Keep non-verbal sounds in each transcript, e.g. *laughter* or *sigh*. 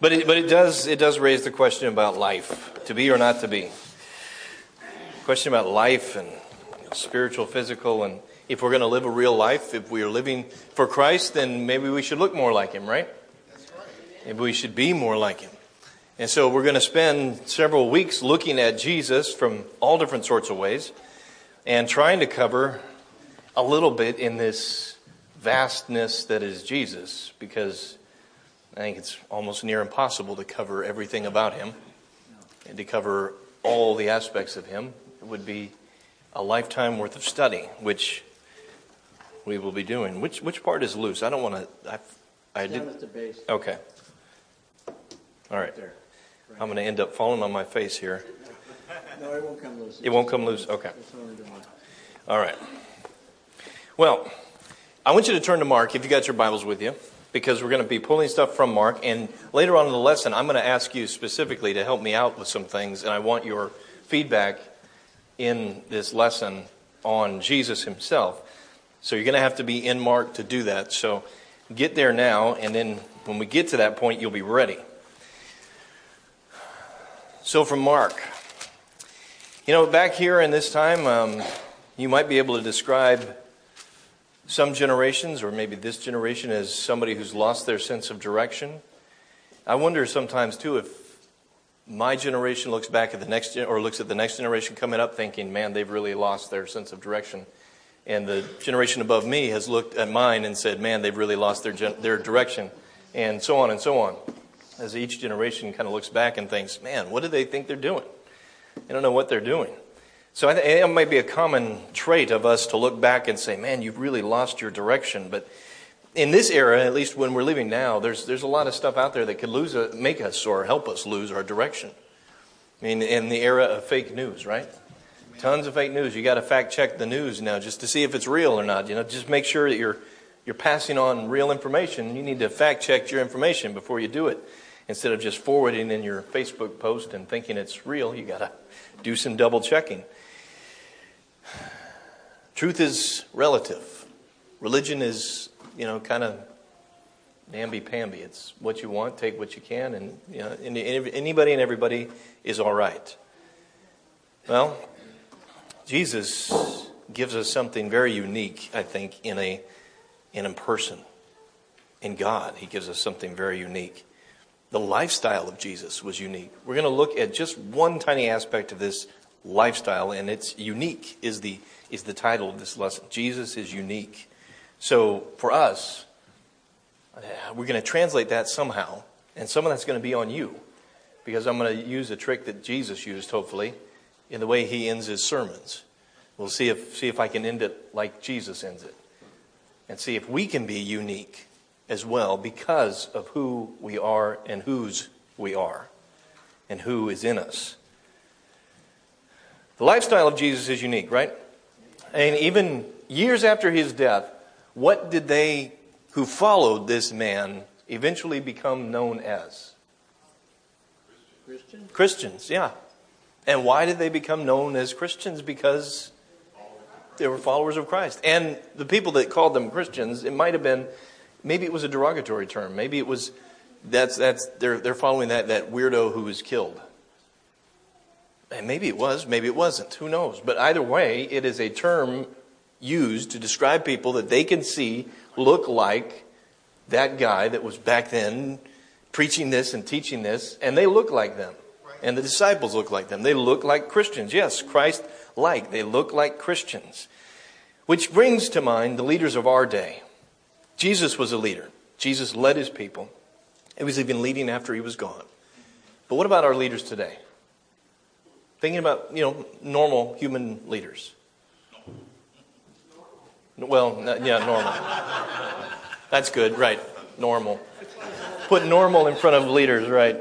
But it, but it does it does raise the question about life, to be or not to be. Question about life and you know, spiritual, physical, and if we're going to live a real life, if we are living for Christ, then maybe we should look more like Him, right? Right. Maybe we should be more like Him. And so we're going to spend several weeks looking at Jesus from all different sorts of ways and trying to cover a little bit in this vastness that is Jesus because I think it's almost near impossible to cover everything about him and to cover all the aspects of him. It would be a lifetime worth of study, which we will be doing. Which which part is loose? I don't want to. I, I Down did. at the base, Okay. All right. there. I'm going to end up falling on my face here. No, it won't come loose. It won't come loose? Okay. It's only the one. All right. Well, I want you to turn to Mark if you got your Bibles with you, because we're going to be pulling stuff from Mark. And later on in the lesson, I'm going to ask you specifically to help me out with some things, and I want your feedback in this lesson on Jesus himself. So you're going to have to be in Mark to do that. So get there now, and then when we get to that point, you'll be ready. So from Mark. You know, back here in this time, um, you might be able to describe some generations, or maybe this generation, as somebody who's lost their sense of direction. I wonder sometimes, too, if my generation looks back at the next, gen- or looks at the next generation coming up thinking, man, they've really lost their sense of direction. And the generation above me has looked at mine and said, man, they've really lost their, gen- their direction. And so on and so on. As each generation kind of looks back and thinks, man, what do they think they're doing? They don't know what they're doing. So I it might be a common trait of us to look back and say, man, you've really lost your direction. But in this era, at least when we're living now, there's, there's a lot of stuff out there that could lose a, make us or help us lose our direction. I mean, in the era of fake news, right? Tons of fake news. You got to fact check the news now just to see if it's real or not. You know, just make sure that you're you're passing on real information. You need to fact check your information before you do it. Instead of just forwarding in your Facebook post and thinking it's real, you got to do some double checking. Truth is relative. Religion is, you know, kind of namby-pamby. It's what you want, take what you can, and you know, anybody and everybody is all right. Well, Jesus gives us something very unique, I think, in a in a person. In God, He gives us something very unique. The lifestyle of Jesus was unique. We're going to look at just one tiny aspect of this lifestyle, and it's unique is the is the title of this lesson. Jesus is unique. So for us, uh, we're going to translate that somehow, and some of that's going to be on you, because I'm going to use a trick that Jesus used, hopefully, in the way he ends his sermons. We'll see if see if I can end it like Jesus ends it, and see if we can be unique as well because of who we are and whose we are, and who is in us. The lifestyle of Jesus is unique, right? And even years after his death, what did they who followed this man eventually become known as? Christian? Christians, yeah. And why did they become known as Christians? Because they were followers of Christ. And the people that called them Christians, it might have been, maybe it was a derogatory term. Maybe it was, that's, that's, they're, they're following that, that weirdo who was killed. And maybe it was, maybe it wasn't. Who knows? But either way, it is a term used to describe people that they can see look like that guy that was back then preaching this and teaching this, and they look like them. And the disciples look like them. They look like Christians. Yes, Christ like. They look like Christians. Which brings to mind the leaders of our day. Jesus was a leader. Jesus led his people. He was even leading after he was gone. But what about our leaders today? Thinking about, you know, normal human leaders. Well, yeah, normal. That's good, right. Normal. Put normal in front of leaders, right.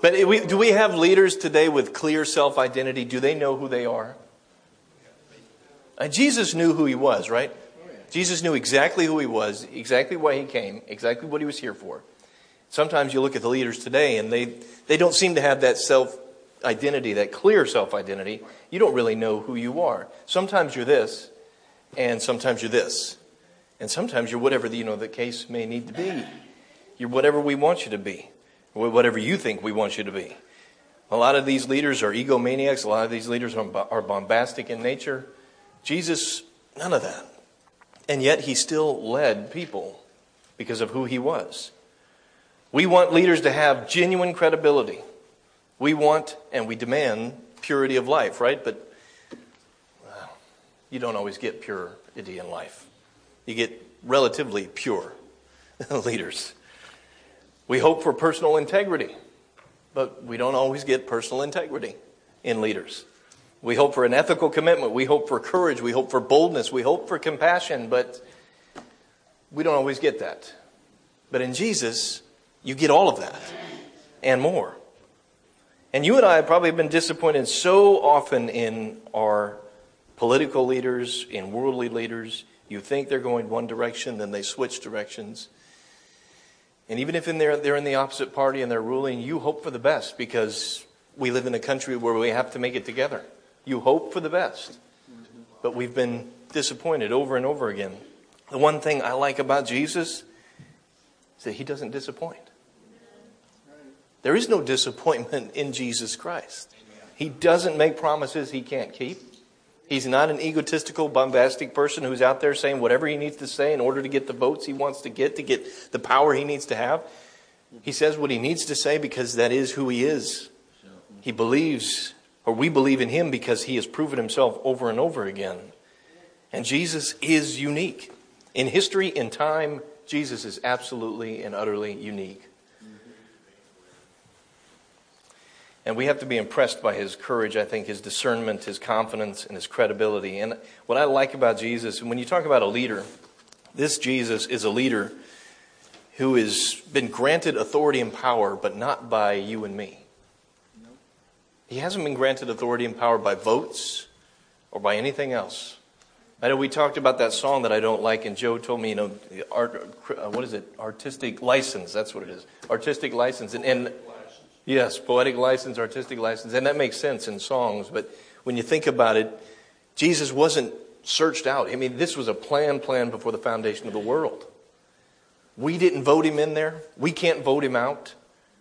But do we have leaders today with clear self identity? Do they know who they are? Jesus knew who he was, right? Jesus knew exactly who he was, exactly why he came, exactly what he was here for. Sometimes you look at the leaders today and they, they don't seem to have that self identity, that clear self identity. You don't really know who you are. Sometimes you're this, and sometimes you're this. And sometimes you're whatever the, you know, the case may need to be. You're whatever we want you to be, whatever you think we want you to be. A lot of these leaders are egomaniacs. A lot of these leaders are bombastic in nature. Jesus, none of that. And yet he still led people because of who he was. We want leaders to have genuine credibility. We want and we demand purity of life, right? But well, you don't always get purity in life. You get relatively pure *laughs* leaders. We hope for personal integrity, but we don't always get personal integrity in leaders. We hope for an ethical commitment. We hope for courage. We hope for boldness. We hope for compassion, but we don't always get that. But in Jesus, you get all of that and more. And you and I have probably been disappointed so often in our political leaders, in worldly leaders. You think they're going one direction, then they switch directions. And even if in they're, they're in the opposite party and they're ruling, you hope for the best because we live in a country where we have to make it together. You hope for the best. But we've been disappointed over and over again. The one thing I like about Jesus is that he doesn't disappoint. There is no disappointment in Jesus Christ. He doesn't make promises he can't keep. He's not an egotistical, bombastic person who's out there saying whatever he needs to say in order to get the votes he wants to get, to get the power he needs to have. He says what he needs to say because that is who he is. He believes or we believe in him because he has proven himself over and over again. And Jesus is unique. In history, in time, Jesus is absolutely and utterly unique. And we have to be impressed by his courage, I think, his discernment, his confidence, and his credibility. And what I like about Jesus, when you talk about a leader, this Jesus is a leader who has been granted authority and power, but not by you and me. He hasn't been granted authority and power by votes or by anything else. I know we talked about that song that I don't like, and Joe told me, you know, art, uh, what is it? Artistic license. That's what it is. Artistic license. And, and yes, poetic license, artistic license. And that makes sense in songs. But when you think about it, Jesus wasn't searched out. I mean, this was a plan planned before the foundation of the world. We didn't vote him in there. We can't vote him out.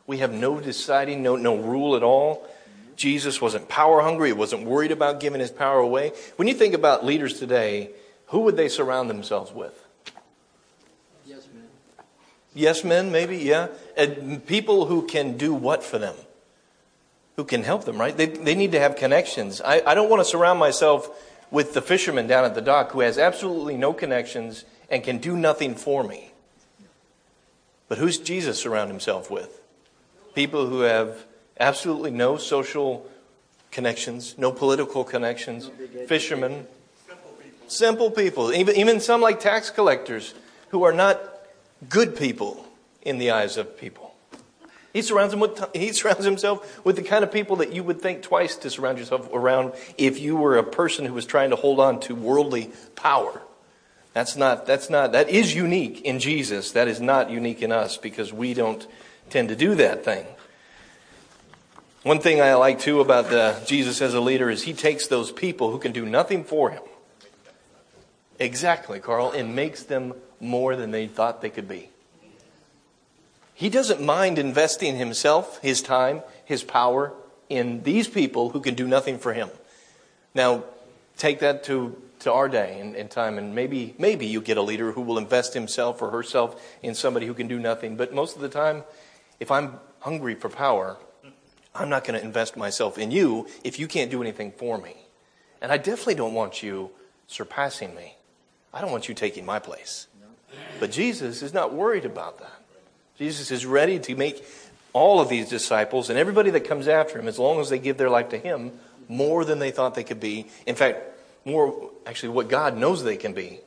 We have no deciding, no, no rule at all. Jesus wasn't power hungry. He wasn't worried about giving his power away. When you think about leaders today, who would they surround themselves with? Yes men. Yes men, maybe, yeah. And people who can do what for them? Who can help them, right? They, they need to have connections. I, I don't want to surround myself with the fisherman down at the dock who has absolutely no connections and can do nothing for me. But who's Jesus surround himself with? People who have Absolutely no social connections, no political connections. Fishermen, simple people, even, even some like tax collectors who are not good people in the eyes of people. He surrounds, him with, he surrounds himself with the kind of people that you would think twice to surround yourself around if you were a person who was trying to hold on to worldly power. That's not, that's not, that is unique in Jesus. That is not unique in us because we don't tend to do that thing. One thing I like too about the, Jesus as a leader is he takes those people who can do nothing for him. Exactly, Carl, and makes them more than they thought they could be. He doesn't mind investing himself, his time, his power in these people who can do nothing for him. Now, take that to, to our day and, and time, and maybe, maybe you get a leader who will invest himself or herself in somebody who can do nothing. But most of the time, if I'm hungry for power, I'm not going to invest myself in you if you can't do anything for me. And I definitely don't want you surpassing me. I don't want you taking my place. But Jesus is not worried about that. Jesus is ready to make all of these disciples and everybody that comes after him, as long as they give their life to him, more than they thought they could be. In fact, more actually what God knows they can be,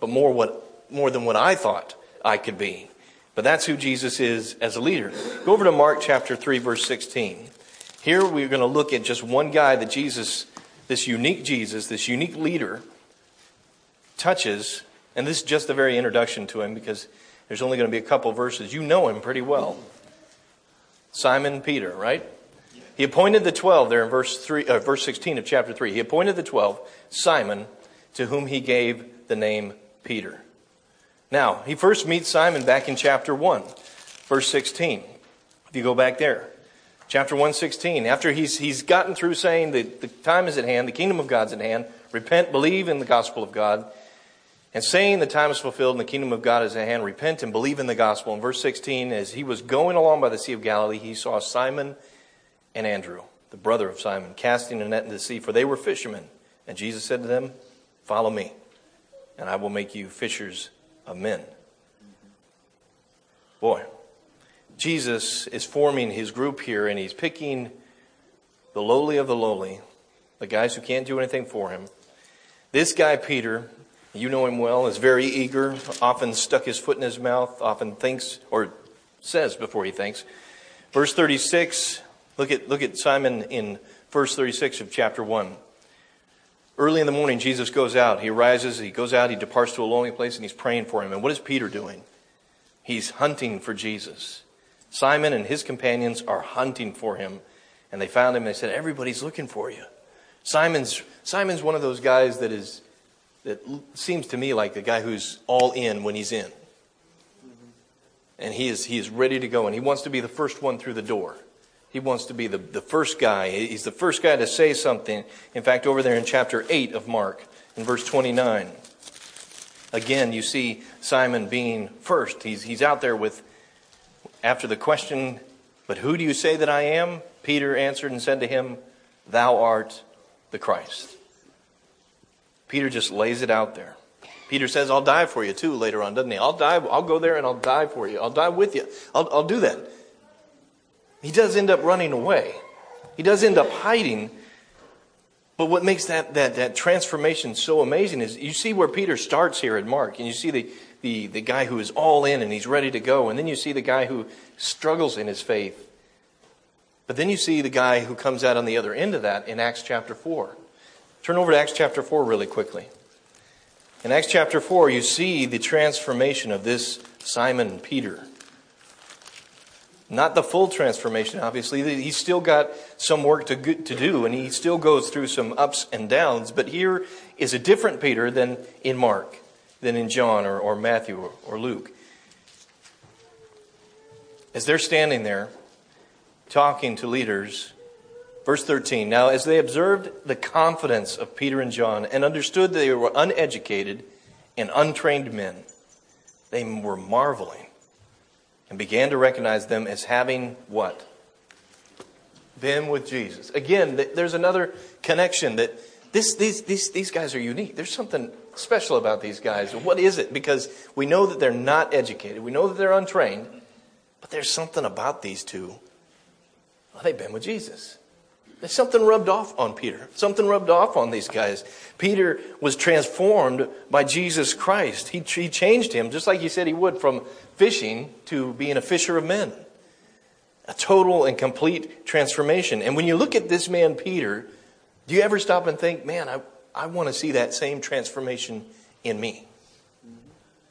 but more what more than what I thought I could be. But that's who Jesus is as a leader. Go over to Mark chapter 3 verse 16. Here we're going to look at just one guy that Jesus, this unique Jesus, this unique leader, touches. And this is just the very introduction to him because there's only going to be a couple verses. You know him pretty well. Simon Peter, right? He appointed the 12 there in verse, 3, uh, verse 16 of chapter 3. He appointed the 12, Simon, to whom he gave the name Peter. Now, he first meets Simon back in chapter 1. verse 16. If you go back there, chapter 116, after he's, he's gotten through saying that the time is at hand, the kingdom of God's at hand, repent, believe in the gospel of God, and saying the time is fulfilled and the kingdom of God is at hand, repent and believe in the gospel. In verse 16, as he was going along by the Sea of Galilee, he saw Simon and Andrew, the brother of Simon, casting a net into the sea, for they were fishermen. And Jesus said to them, Follow me, and I will make you fishers of men. Boy, Jesus is forming his group here, and he's picking the lowly of the lowly, the guys who can't do anything for him. This guy, Peter, you know him well, is very eager, often stuck his foot in his mouth, often thinks or says before he thinks. Verse 36, look at, look at Simon in verse 36 of chapter 1. Early in the morning, Jesus goes out. He rises, he goes out, he departs to a lonely place, and he's praying for him. And what is Peter doing? He's hunting for Jesus. Simon and his companions are hunting for him. And they found him and they said, Everybody's looking for you. Simon's, Simon's one of those guys that is that seems to me like the guy who's all in when he's in. And he is, he is ready to go, and he wants to be the first one through the door. He wants to be the, the first guy. He's the first guy to say something. In fact, over there in chapter 8 of Mark, in verse 29, again, you see Simon being first. He's, he's out there with, after the question, But who do you say that I am? Peter answered and said to him, Thou art the Christ. Peter just lays it out there. Peter says, I'll die for you too later on, doesn't he? I'll die, I'll go there and I'll die for you. I'll die with you. I'll, I'll do that. He does end up running away. He does end up hiding. But what makes that, that, that transformation so amazing is you see where Peter starts here at Mark, and you see the, the, the guy who is all in and he's ready to go, and then you see the guy who struggles in his faith. But then you see the guy who comes out on the other end of that in Acts chapter 4. Turn over to Acts chapter 4 really quickly. In Acts chapter 4, you see the transformation of this Simon Peter. Not the full transformation, obviously. He's still got some work to, to do, and he still goes through some ups and downs. But here is a different Peter than in Mark, than in John or, or Matthew or, or Luke. As they're standing there talking to leaders, Verse 13 Now, as they observed the confidence of Peter and John and understood that they were uneducated and untrained men, they were marveling and began to recognize them as having what? Been with Jesus. Again, there's another connection that this, these, these, these guys are unique. There's something special about these guys. What is it? Because we know that they're not educated, we know that they're untrained, but there's something about these two. Well, they've been with Jesus. There's something rubbed off on Peter. Something rubbed off on these guys. Peter was transformed by Jesus Christ. He, he changed him, just like he said he would, from fishing to being a fisher of men. A total and complete transformation. And when you look at this man, Peter, do you ever stop and think, man, I, I want to see that same transformation in me?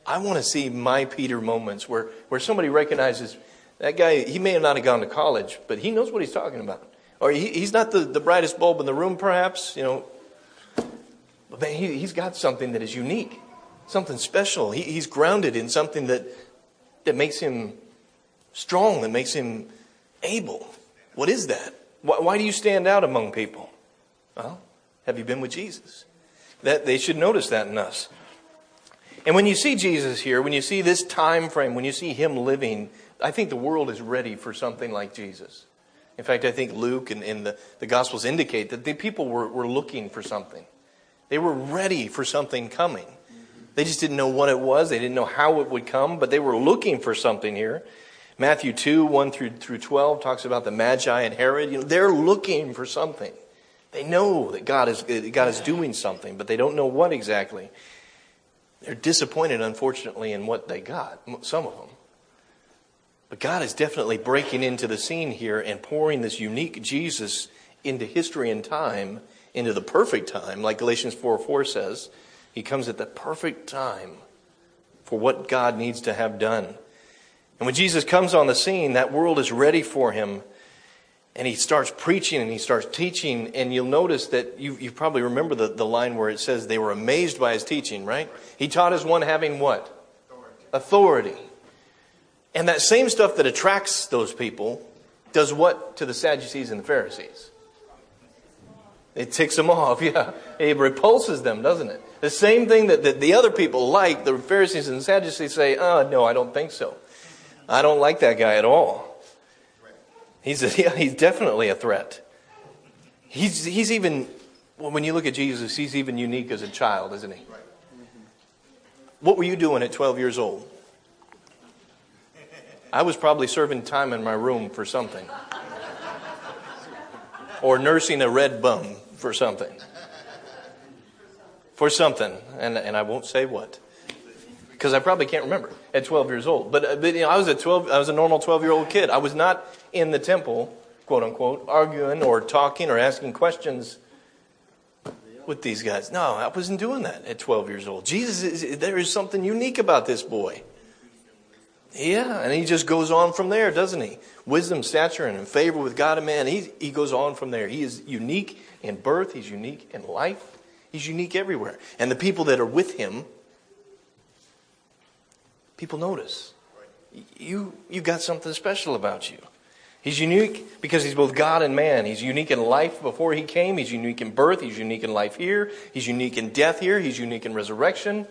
I want to see my Peter moments where, where somebody recognizes that guy, he may not have gone to college, but he knows what he's talking about. Or he, he's not the, the brightest bulb in the room, perhaps, you know. But man, he, he's got something that is unique, something special. He, he's grounded in something that, that makes him strong, that makes him able. What is that? Why, why do you stand out among people? Well, have you been with Jesus? That they should notice that in us. And when you see Jesus here, when you see this time frame, when you see him living, I think the world is ready for something like Jesus. In fact, I think Luke and, and the, the Gospels indicate that the people were, were looking for something. They were ready for something coming. They just didn't know what it was. They didn't know how it would come, but they were looking for something here. Matthew 2, 1 through, through 12 talks about the Magi and Herod. You know, they're looking for something. They know that God is, God is doing something, but they don't know what exactly. They're disappointed, unfortunately, in what they got, some of them. But God is definitely breaking into the scene here and pouring this unique Jesus into history and time, into the perfect time, like Galatians 4 4 says. He comes at the perfect time for what God needs to have done. And when Jesus comes on the scene, that world is ready for him. And he starts preaching and he starts teaching. And you'll notice that you, you probably remember the, the line where it says they were amazed by his teaching, right? He taught as one having what? Authority. Authority. And that same stuff that attracts those people does what to the Sadducees and the Pharisees? It ticks them off, *laughs* yeah. It repulses them, doesn't it? The same thing that, that the other people like, the Pharisees and the Sadducees say, oh, no, I don't think so. I don't like that guy at all. He's, a, *laughs* yeah, he's definitely a threat. He's, he's even, well, when you look at Jesus, he's even unique as a child, isn't he? What were you doing at 12 years old? I was probably serving time in my room for something. or nursing a red bum for something. For something. And, and I won't say what. Because I probably can't remember at 12 years old. But, uh, but you know, I was a 12, I was a normal 12 year old kid. I was not in the temple, quote unquote, arguing or talking or asking questions with these guys. No, I wasn't doing that at 12 years old. Jesus, is, there is something unique about this boy. Yeah, and he just goes on from there, doesn't he? Wisdom, stature, and favor with God and man. He, he goes on from there. He is unique in birth, he's unique in life, he's unique everywhere. And the people that are with him, people notice. You, you've got something special about you. He's unique because he's both God and man. He's unique in life before he came. He's unique in birth. He's unique in life here. He's unique in death here. He's unique in resurrection.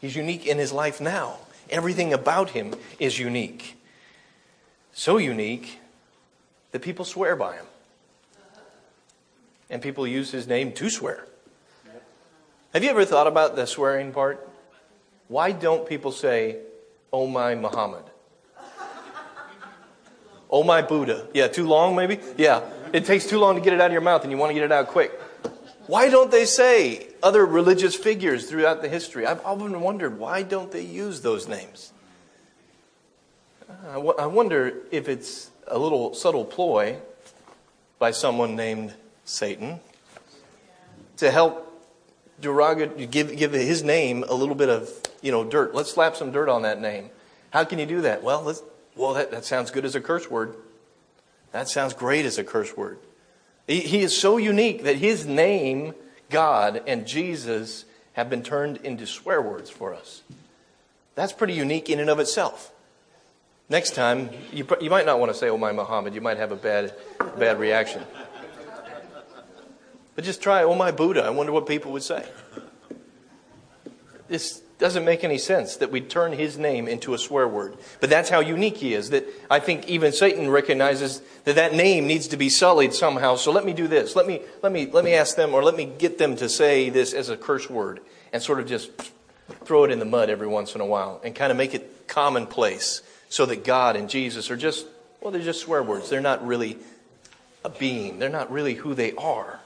He's unique in his life now. Everything about him is unique. So unique that people swear by him. And people use his name to swear. Have you ever thought about the swearing part? Why don't people say, Oh my Muhammad? Oh my Buddha. Yeah, too long maybe? Yeah. It takes too long to get it out of your mouth and you want to get it out quick. Why don't they say other religious figures throughout the history? I've often wondered why don't they use those names? I, wonder if it's a little subtle ploy by someone named Satan to help derogate, give, give his name a little bit of you know dirt. Let's slap some dirt on that name. How can you do that? Well, let's, well that, that sounds good as a curse word. That sounds great as a curse word. He, he is so unique that his name, God, and Jesus have been turned into swear words for us. That's pretty unique in and of itself. Next time, you, you might not want to say, Oh my Muhammad. You might have a bad, bad reaction. But just try, Oh my Buddha. I wonder what people would say. This doesn't make any sense that we'd turn his name into a swear word. But that's how unique he is. That I think even Satan recognizes that that name needs to be sullied somehow. So let me do this. Let me, let me, let me ask them or let me get them to say this as a curse word and sort of just throw it in the mud every once in a while and kind of make it commonplace so that God and Jesus are just, well, they're just swear words. They're not really a being. They're not really who they are.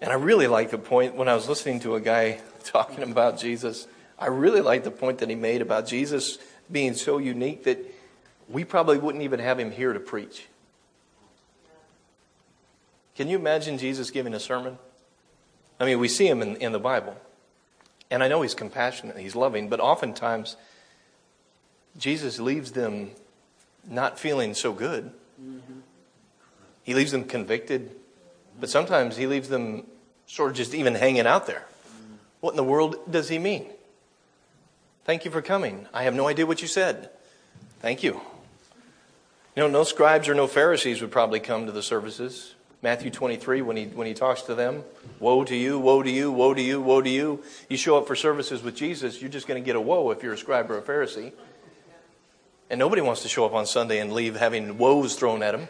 And I really like the point when I was listening to a guy *laughs* talking about Jesus. I really like the point that he made about Jesus being so unique that we probably wouldn't even have him here to preach. Can you imagine Jesus giving a sermon? I mean, we see him in, in the Bible. And I know he's compassionate, he's loving, but oftentimes Jesus leaves them not feeling so good. Mm-hmm. He leaves them convicted, but sometimes he leaves them sort of just even hanging out there. What in the world does he mean? Thank you for coming. I have no idea what you said. Thank you. You know, no scribes or no Pharisees would probably come to the services. Matthew 23, when he, when he talks to them, woe to you, woe to you, woe to you, woe to you. You show up for services with Jesus, you're just going to get a woe if you're a scribe or a Pharisee. And nobody wants to show up on Sunday and leave having woes thrown at them.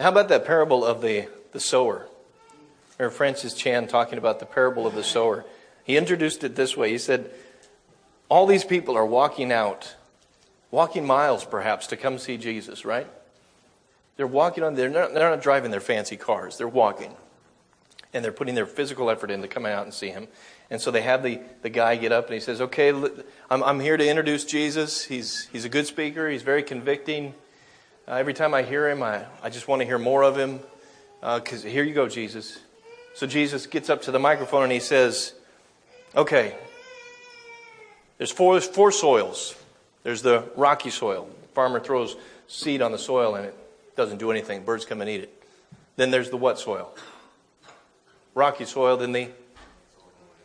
How about that parable of the, the sower? Or Francis Chan talking about the parable of the sower. He introduced it this way. He said, All these people are walking out, walking miles perhaps to come see Jesus, right? They're walking on, they're not, they're not driving their fancy cars, they're walking. And they're putting their physical effort into coming out and see him. And so they have the, the guy get up and he says, Okay, I'm, I'm here to introduce Jesus. He's, he's a good speaker, he's very convicting. Uh, every time I hear him, I, I just want to hear more of him. Because uh, here you go, Jesus. So Jesus gets up to the microphone and he says, Okay, there's four, four soils. There's the rocky soil. The farmer throws seed on the soil and it doesn't do anything. Birds come and eat it. Then there's the wet soil. Rocky soil, then the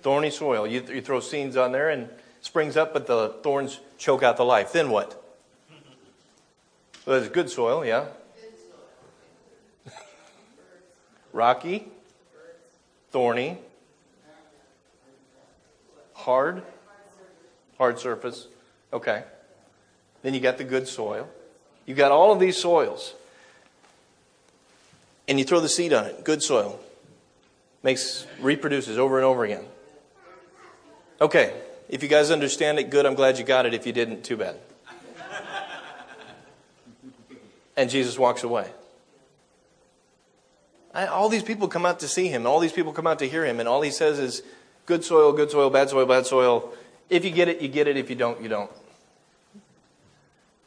Thorny soil. You, you throw seeds on there and springs up, but the thorns choke out the life. Then what? Well, it's good soil, yeah. *laughs* Rocky, thorny, hard, hard surface. Okay. Then you got the good soil. You got all of these soils. And you throw the seed on it, good soil. Makes reproduces over and over again. Okay, if you guys understand it, good. I'm glad you got it. If you didn't, too bad. and Jesus walks away. I, all these people come out to see him. All these people come out to hear him. And all he says is good soil, good soil, bad soil, bad soil. If you get it, you get it. If you don't, you don't.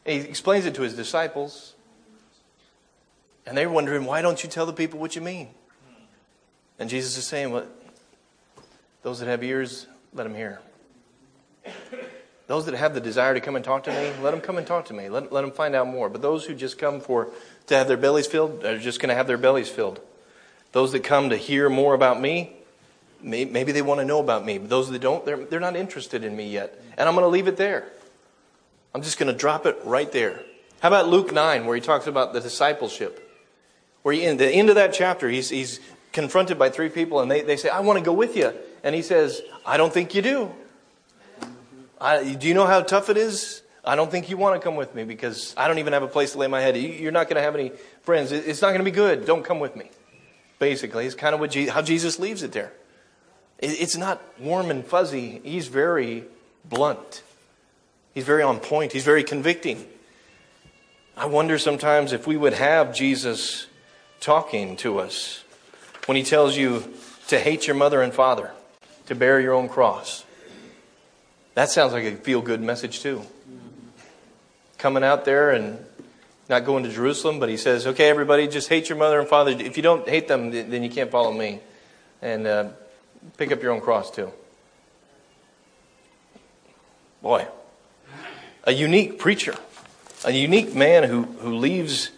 And he explains it to his disciples. And they're wondering, why don't you tell the people what you mean? And Jesus is saying, well, those that have ears, let them hear. Those that have the desire to come and talk to me, let them come and talk to me. Let, let them find out more. But those who just come for to have their bellies filled are just going to have their bellies filled. Those that come to hear more about me, maybe they want to know about me. But those that don't, they're, they're not interested in me yet. And I'm going to leave it there. I'm just going to drop it right there. How about Luke 9, where he talks about the discipleship? Where he, in the end of that chapter, he's, he's confronted by three people, and they, they say, I want to go with you. And he says, I don't think you do. I, do you know how tough it is? I don't think you want to come with me because I don't even have a place to lay my head. You're not going to have any friends. It's not going to be good. Don't come with me. Basically, it's kind of what how Jesus leaves it there. It's not warm and fuzzy. He's very blunt. He's very on point. He's very convicting. I wonder sometimes if we would have Jesus talking to us when he tells you to hate your mother and father, to bear your own cross. That sounds like a feel good message, too. Coming out there and not going to Jerusalem, but he says, okay, everybody, just hate your mother and father. If you don't hate them, then you can't follow me. And uh, pick up your own cross, too. Boy, a unique preacher, a unique man who, who leaves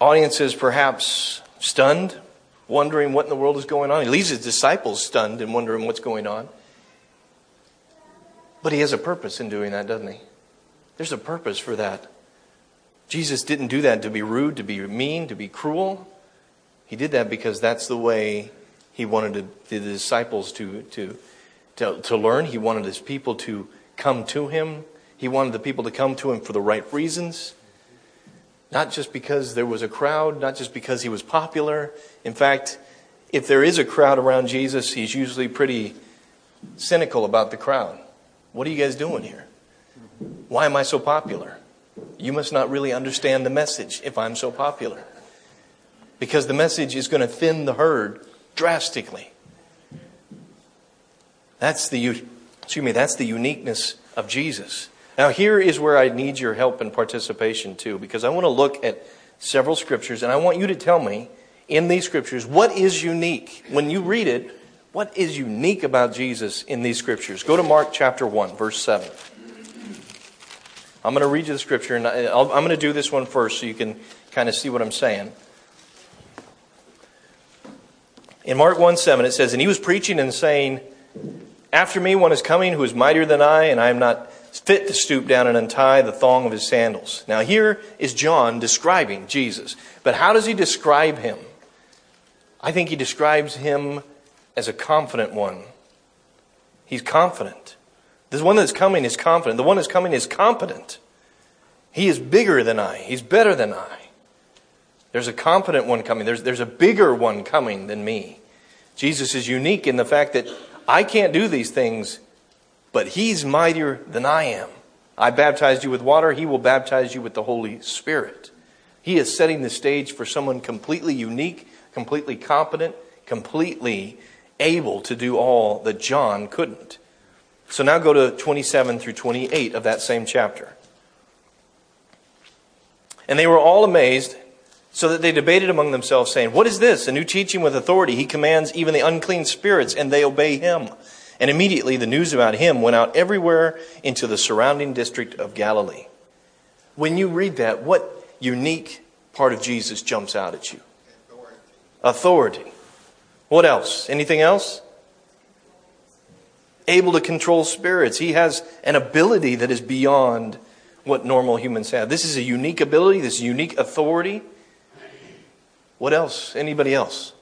audiences perhaps stunned, wondering what in the world is going on. He leaves his disciples stunned and wondering what's going on. But he has a purpose in doing that, doesn't he? There's a purpose for that. Jesus didn't do that to be rude, to be mean, to be cruel. He did that because that's the way he wanted the disciples to, to, to, to learn. He wanted his people to come to him. He wanted the people to come to him for the right reasons. Not just because there was a crowd, not just because he was popular. In fact, if there is a crowd around Jesus, he's usually pretty cynical about the crowd. What are you guys doing here? Why am I so popular? You must not really understand the message if I'm so popular. Because the message is going to thin the herd drastically. That's the, excuse me, that's the uniqueness of Jesus. Now, here is where I need your help and participation too, because I want to look at several scriptures and I want you to tell me in these scriptures what is unique. When you read it, what is unique about Jesus in these scriptures? Go to Mark chapter 1, verse 7. I'm going to read you the scripture, and i am going to do this one first so you can kind of see what I'm saying. In Mark 1 7, it says, And he was preaching and saying, After me one is coming who is mightier than I, and I am not fit to stoop down and untie the thong of his sandals. Now, here is John describing Jesus. But how does he describe him? I think he describes him as a confident one. He's confident. The one that's coming is confident. The one that's coming is competent. He is bigger than I. He's better than I. There's a competent one coming. There's, there's a bigger one coming than me. Jesus is unique in the fact that I can't do these things, but He's mightier than I am. I baptized you with water. He will baptize you with the Holy Spirit. He is setting the stage for someone completely unique, completely competent, completely able to do all that John couldn't. So now go to 27 through 28 of that same chapter. And they were all amazed, so that they debated among themselves, saying, What is this? A new teaching with authority. He commands even the unclean spirits, and they obey him. And immediately the news about him went out everywhere into the surrounding district of Galilee. When you read that, what unique part of Jesus jumps out at you? Authority. Authority. What else? Anything else? Able to control spirits. He has an ability that is beyond what normal humans have. This is a unique ability, this unique authority. What else? Anybody else?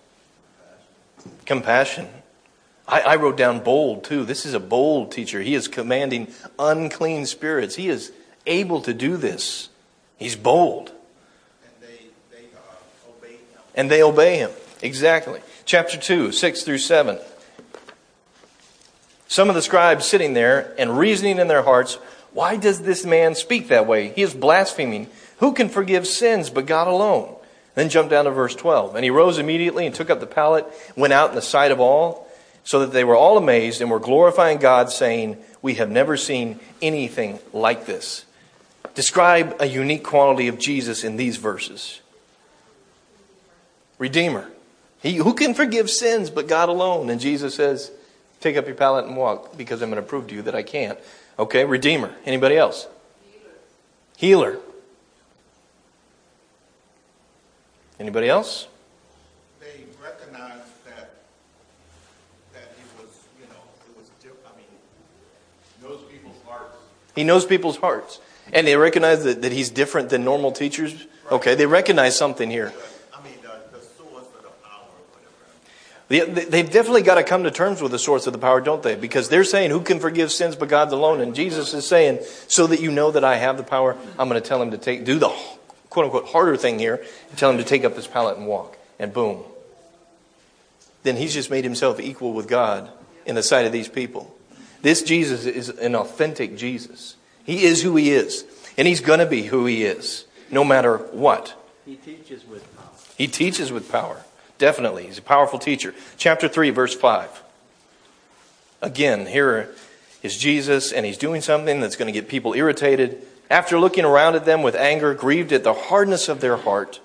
Compassion. I, I, wrote down bold too. This is a bold teacher. He is commanding unclean spirits. He is able to do this. He's bold. And they, they uh, obey him. And they obey him. Exactly. Chapter 2, 6 through 7. Some of the scribes sitting there and reasoning in their hearts, why does this man speak that way? He is blaspheming. Who can forgive sins but God alone? Then jump down to verse 12. And he rose immediately and took up the pallet, went out in the sight of all, so that they were all amazed and were glorifying God, saying, We have never seen anything like this. Describe a unique quality of Jesus in these verses Redeemer. He, who can forgive sins but God alone? And Jesus says, Take up your pallet and walk because I'm going to prove to you that I can't. Okay, Redeemer. Anybody else? Healer. Healer. Anybody else? They recognized that that he was, you know, it was different. I mean, knows people's hearts. He knows people's hearts. And they recognize that, that he's different than normal teachers. Okay, they recognize something here. I mean, the, the source of the power or whatever. The- They've definitely got to come to terms with the source of the power, don't they? Because they're saying, Who can forgive sins but God alone? And Jesus is saying, So that you know that I have the power, I'm going to tell him to take, do the quote unquote harder thing here and tell him to take up his pallet and walk. And boom. Then he's just made himself equal with God in the sight of these people. This Jesus is an authentic Jesus. He is who he is. And he's going to be who he is, no matter what. He teaches with power. He teaches with power. Definitely. He's a powerful teacher. Chapter 3, verse 5. Again, here is Jesus, and he's doing something that's going to get people irritated. After looking around at them with anger, grieved at the hardness of their heart,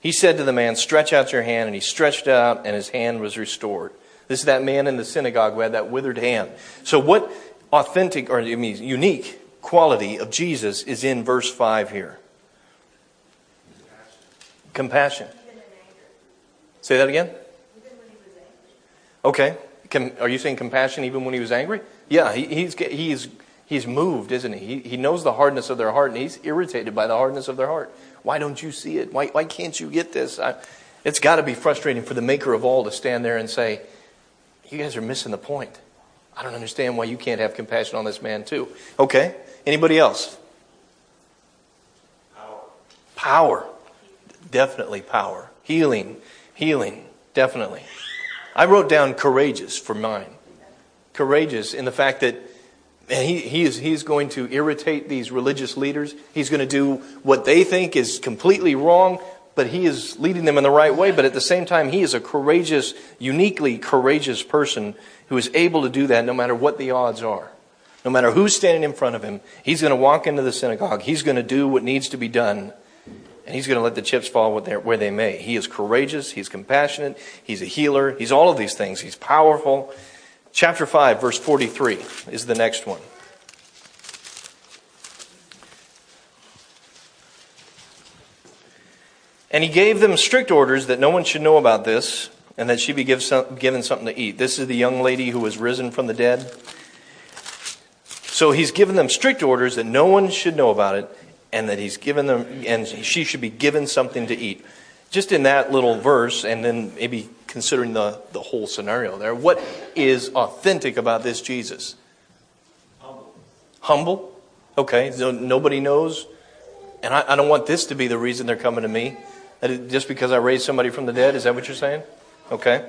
he said to the man, Stretch out your hand. And he stretched out, and his hand was restored. This is that man in the synagogue who had that withered hand. So, what authentic, or I mean, unique quality of Jesus is in verse 5 here? Compassion. Say that again? Okay. Can, are you saying compassion even when he was angry? Yeah, he, he's, he's, he's moved, isn't he? he? He knows the hardness of their heart and he's irritated by the hardness of their heart. Why don't you see it? Why, why can't you get this? I, it's got to be frustrating for the maker of all to stand there and say, You guys are missing the point. I don't understand why you can't have compassion on this man, too. Okay. Anybody else? Power. Power. Definitely power. Healing. Healing. Definitely. I wrote down courageous for mine. Courageous in the fact that and he, he is, going to irritate these religious leaders. He's going to do what they think is completely wrong, but he is leading them in the right way. But at the same time, he is a courageous, uniquely courageous person who is able to do that no matter what the odds are. No matter who's standing in front of him, he's going to walk into the synagogue. He's going to do what needs to be done. And he's going to let the chips fall where they may. He is courageous. He's compassionate. He's a healer. He's all of these things. He's powerful. Chapter 5, verse 43 is the next one. And he gave them strict orders that no one should know about this and that she be give some, given something to eat. This is the young lady who was risen from the dead. So he's given them strict orders that no one should know about it and that he's given them, and she should be given something to eat. Just in that little verse, and then maybe considering the, the whole scenario there, what is authentic about this Jesus? Humble. Humble? Okay, so nobody knows. And I, I don't want this to be the reason they're coming to me. Just because I raised somebody from the dead, is that what you're saying? Okay.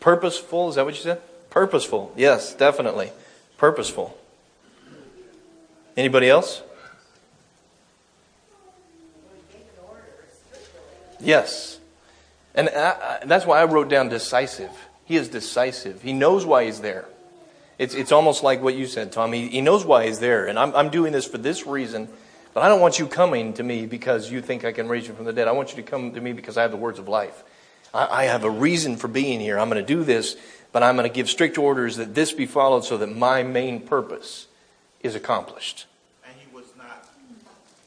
Purposeful, is that what you said? Purposeful, yes, definitely. Purposeful. Anybody else? Yes. And I, I, that's why I wrote down decisive. He is decisive. He knows why he's there. It's, it's almost like what you said, Tom. He, he knows why he's there. And I'm, I'm doing this for this reason. But I don't want you coming to me because you think I can raise you from the dead. I want you to come to me because I have the words of life. I, I have a reason for being here. I'm going to do this, but I'm going to give strict orders that this be followed so that my main purpose is accomplished. And he was not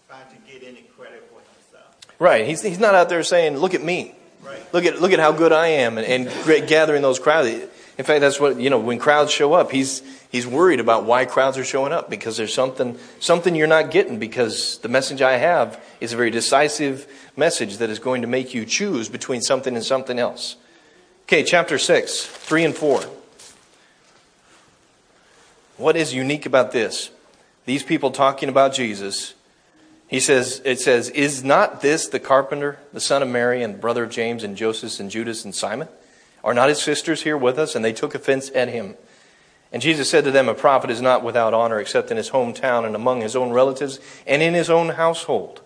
trying to get any credit for himself. Right. He's, he's not out there saying, look at me. Right. Look at, look at how good I am and, and gathering those crowds. In fact, that's what, you know, when crowds show up, he's, he's worried about why crowds are showing up because there's something, something you're not getting because the message I have is a very decisive message that is going to make you choose between something and something else. Okay, chapter 6, 3 and 4. What is unique about this? These people talking about Jesus. He says, it says, Is not this the carpenter, the son of Mary, and brother of James, and Joseph, and Judas, and Simon? Are not his sisters here with us? And they took offense at him. And Jesus said to them, A prophet is not without honor except in his hometown and among his own relatives and in his own household.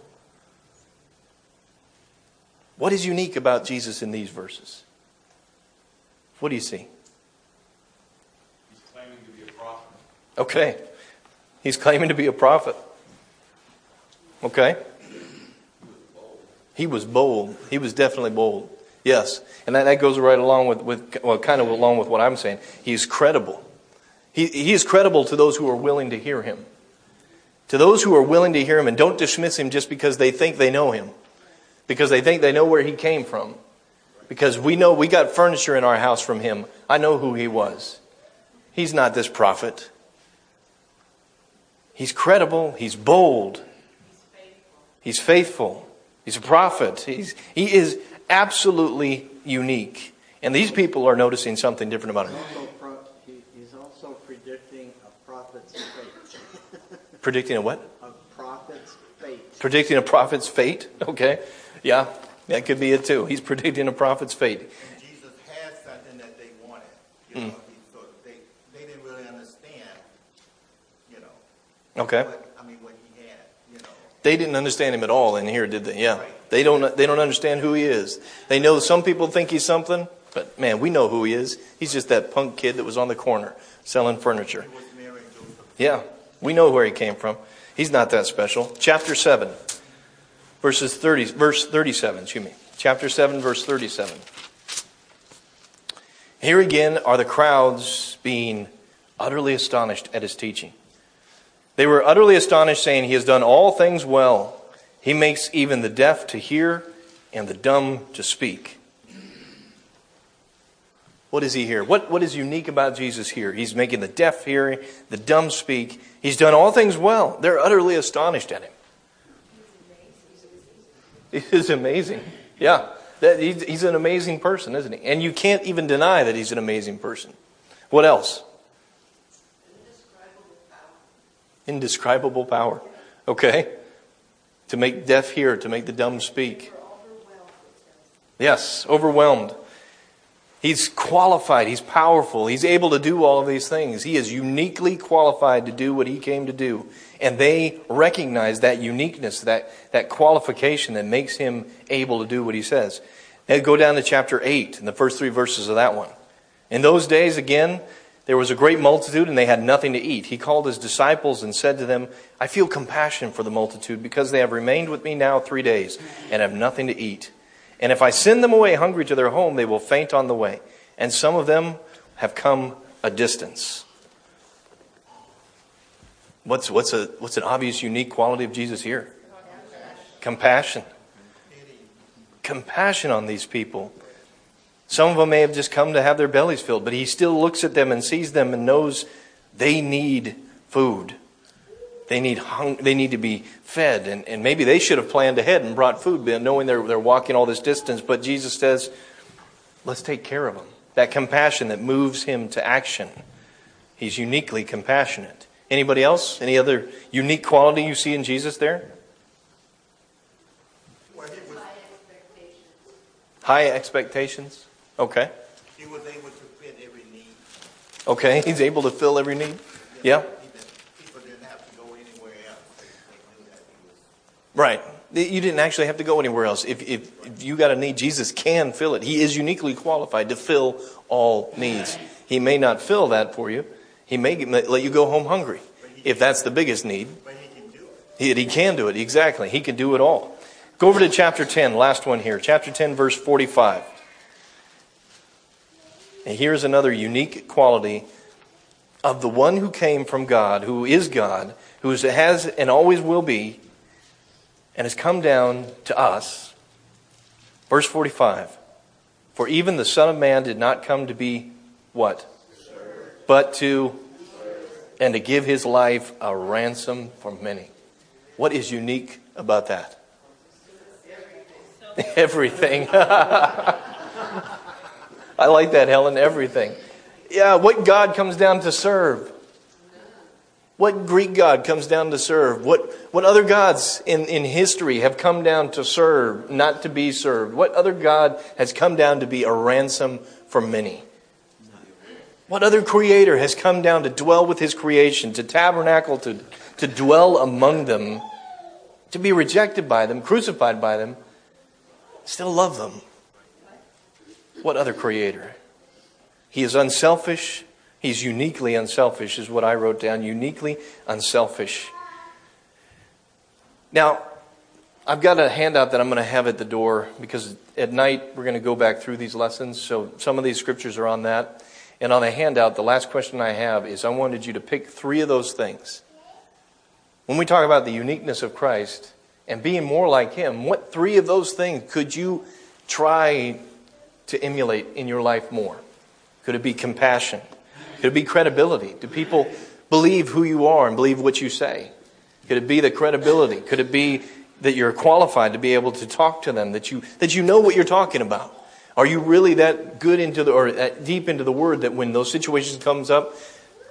What is unique about Jesus in these verses? What do you see? He's claiming to be a prophet. Okay. He's claiming to be a prophet. Okay. He was bold. He was definitely bold. Yes. And that, that goes right along with, with, well, kind of along with what I'm saying. He's credible. He, he is credible to those who are willing to hear him. To those who are willing to hear him and don't dismiss him just because they think they know him. Because they think they know where he came from. Because we know we got furniture in our house from him. I know who he was. He's not this prophet. He's credible. He's bold. He's faithful. He's a prophet. He's, he is absolutely unique. And these people are noticing something different about him. Also pro- He's also predicting a prophet's fate. *laughs* Predicting a what? A prophet's fate. Predicting a prophet's fate? Okay. Yeah, that could be it too. He's predicting a prophet's fate. And Jesus had something that they wanted. You hmm. know, he, so they, they didn't really understand, you know, Okay. what, I mean, what he had, you know. They didn't understand him at all in here, did they? Yeah. They don't, they don't understand who he is. They know some people think he's something, but man, we know who he is. He's just that punk kid that was on the corner selling furniture. Yeah, we know where he came from. He's not that special. Chapter 7, verses 30, verse 37, excuse me. Chapter 7, verse 37. Here again are the crowds being utterly astonished at his teaching. They were utterly astonished, saying, He has done all things well. He makes even the deaf to hear and the dumb to speak. What is he here? What, what is unique about Jesus here? He's making the deaf hear, the dumb speak. He's done all things well. They're utterly astonished at him. It is amazing. Yeah. That, he's, he's an amazing person, isn't he? And you can't even deny that he's an amazing person. What else? Indescribable power. Okay. To make deaf hear, to make the dumb speak. Yes, overwhelmed. He's qualified. He's powerful. He's able to do all of these things. He is uniquely qualified to do what he came to do. And they recognize that uniqueness, that, that qualification that makes him able to do what he says. Now go down to chapter 8 and the first three verses of that one. In those days, again, there was a great multitude and they had nothing to eat. He called his disciples and said to them, I feel compassion for the multitude because they have remained with me now three days and have nothing to eat. And if I send them away hungry to their home, they will faint on the way. And some of them have come a distance. What's, what's, a, what's an obvious, unique quality of Jesus here? Compassion. Compassion on these people. Some of them may have just come to have their bellies filled, but he still looks at them and sees them and knows they need food. They need, hung, they need to be fed. And, and maybe they should have planned ahead and brought food, knowing they're, they're walking all this distance. But Jesus says, let's take care of them. That compassion that moves him to action. He's uniquely compassionate. Anybody else? Any other unique quality you see in Jesus there? Well, he was, High expectations. Okay. he was able to fit every need. Okay. He's able to fill every need. Yeah. People didn't have to go anywhere else. They, they knew that he was. Right. You didn't actually have to go anywhere else. If, if, if you got a need, Jesus can fill it. He is uniquely qualified to fill all needs. He may not fill that for you. He may let you go home hungry if that's the biggest need. But he can do it. He, he can do it, exactly. He can do it all. Go over to chapter 10, last one here. Chapter 10, verse 45. And here's another unique quality of the one who came from God, who is God, who has and always will be, and has come down to us. Verse 45 For even the Son of Man did not come to be what? But to and to give his life a ransom for many. What is unique about that? *laughs* Everything. *laughs* I like that, Helen. Everything. Yeah, what God comes down to serve? What Greek God comes down to serve? What, what other gods in, in history have come down to serve, not to be served? What other God has come down to be a ransom for many? What other creator has come down to dwell with his creation, to tabernacle, to, to dwell among them, to be rejected by them, crucified by them, still love them? What other creator? He is unselfish. He's uniquely unselfish, is what I wrote down. Uniquely unselfish. Now, I've got a handout that I'm going to have at the door because at night we're going to go back through these lessons. So some of these scriptures are on that. And on the handout, the last question I have is I wanted you to pick three of those things. When we talk about the uniqueness of Christ and being more like Him, what three of those things could you try to emulate in your life more? Could it be compassion? Could it be credibility? Do people believe who you are and believe what you say? Could it be the credibility? Could it be that you're qualified to be able to talk to them, that you, that you know what you're talking about? Are you really that good into the, or that deep into the word that when those situations comes up,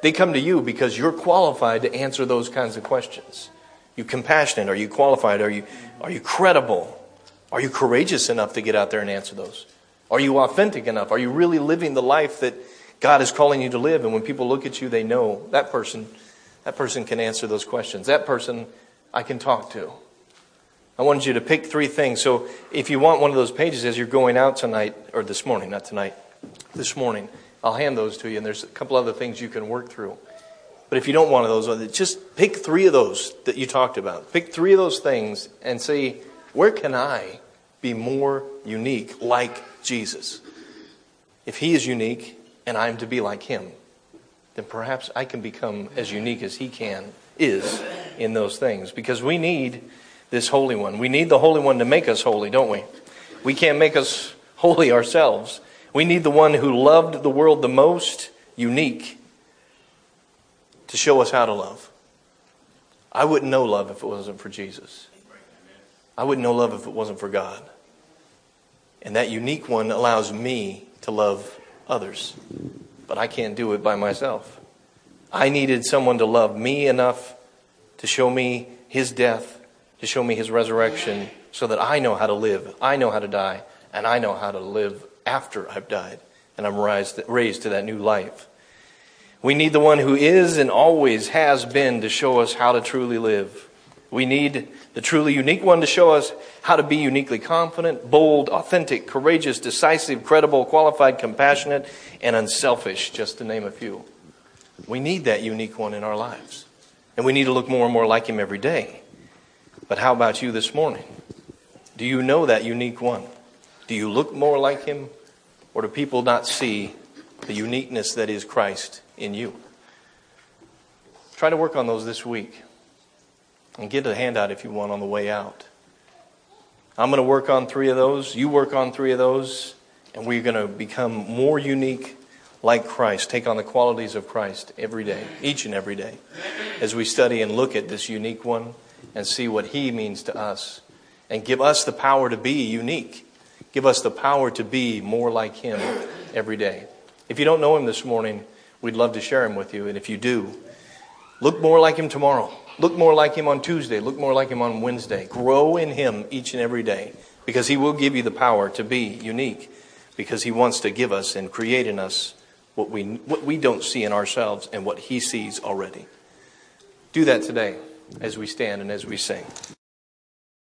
they come to you because you're qualified to answer those kinds of questions? You compassionate? Are you qualified? Are you, are you credible? Are you courageous enough to get out there and answer those? Are you authentic enough? Are you really living the life that God is calling you to live? And when people look at you, they know that person, that person can answer those questions. That person I can talk to. I wanted you to pick three things. So if you want one of those pages as you're going out tonight, or this morning, not tonight, this morning, I'll hand those to you, and there's a couple other things you can work through. But if you don't want one of those, just pick three of those that you talked about. Pick three of those things and say, where can I be more unique like Jesus? If he is unique and I'm to be like him, then perhaps I can become as unique as he can is in those things because we need this Holy One. We need the Holy One to make us holy, don't we? We can't make us holy ourselves. We need the one who loved the world the most, unique, to show us how to love. I wouldn't know love if it wasn't for Jesus. I wouldn't know love if it wasn't for God. And that unique one allows me to love others. But I can't do it by myself. I needed someone to love me enough to show me his death to show me his resurrection so that I know how to live, I know how to die, and I know how to live after I've died and I'm raised, to that new life. We need the one who is and always has been to show us how to truly live. We need the truly unique one to show us how to be uniquely confident, bold, authentic, courageous, decisive, credible, qualified, compassionate, and unselfish, just to name a few. We need that unique one in our lives. And we need to look more and more like him every day. But how about you this morning? Do you know that unique one? Do you look more like him? Or do people not see the uniqueness that is Christ in you? Try to work on those this week. And get a handout if you want on the way out. I'm going to work on three of those. You work on three of those. And we're going to become more unique like Christ, take on the qualities of Christ every day, each and every day, as we study and look at this unique one and see what He means to us. And give us the power to be unique. Give us the power to be more like Him every day. If you don't know Him this morning, we'd love to share Him with you. And if you do, look more like Him tomorrow. Look more like Him on Tuesday. Look more like Him on Wednesday. Grow in Him each and every day because He will give you the power to be unique because He wants to give us and create in us what we, what we don't see in ourselves and what He sees already. Do that today as we stand and as we sing.